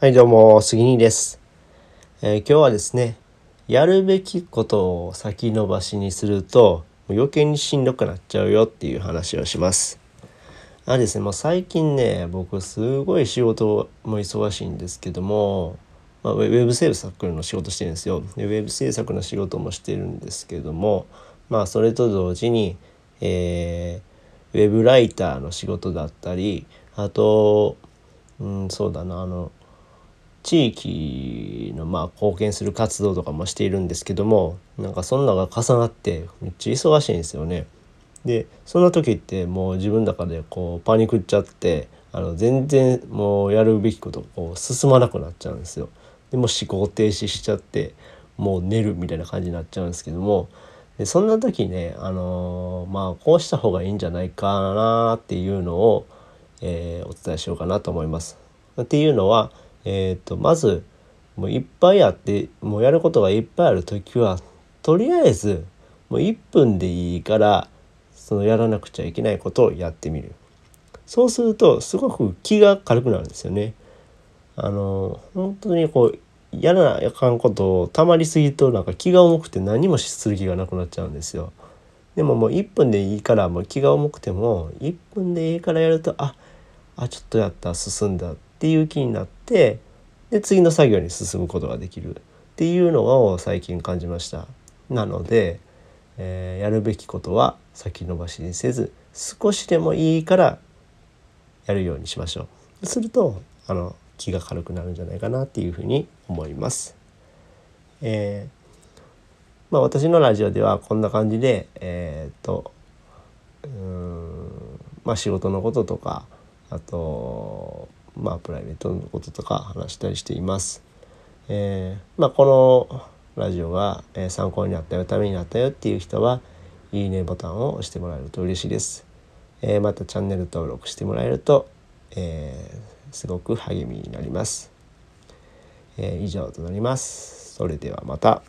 はいどうも杉兄です、えー、今日はですねやるべきことを先延ばしにすると余計にしんどくなっちゃうよっていう話をします。あですねもう最近ね僕すごい仕事も忙しいんですけども、まあ、ウェブ制作の仕事してるんですよ。でウェブ制作の仕事もしてるんですけどもまあそれと同時に、えー、ウェブライターの仕事だったりあとうんそうだなあの地域のまあ貢献する活動とかもしているんですけどもなんかそんなのが重なってめっちゃ忙しいんですよね。でそんな時ってもう自分の中でこうパニクっちゃってあの全然もうやるべきことこう進まなくなっちゃうんですよ。でも思考停止しちゃってもう寝るみたいな感じになっちゃうんですけどもでそんな時ね、あのー、まあこうした方がいいんじゃないかなっていうのを、えー、お伝えしようかなと思います。っていうのはえーと、まずもういっぱいあってもうやることがいっぱいある時はとりあえずもう1分でいいからそのやらなくちゃいけないことをやってみるそうするとすごく気が軽くなるんですよね。あの本当にこうやらなあかんことをたまりすぎるとなんか気が重くて何もする気がなくなっちゃうんですよ。でももう1分でいいからもう気が重くても1分でいいからやるとああちょっとやった進んだっていう気になってで次の作業に進むことができるっていうのを最近感じました。なので、えー、やるべきことは先延ばしにせず少しでもいいからやるようにしましょう。するとあの気が軽くなるんじゃないかなっていうふうに思います。えー、まあ、私のラジオではこんな感じでえー、っとうんまあ仕事のこととかあとまあ、プライベートのこととか話したりしています。えー、まあ、このラジオが、え参考になったよためになったよっていう人はいいねボタンを押してもらえると嬉しいです。えー、またチャンネル登録してもらえると、えー、すごく励みになります。え以上となります。それではまた。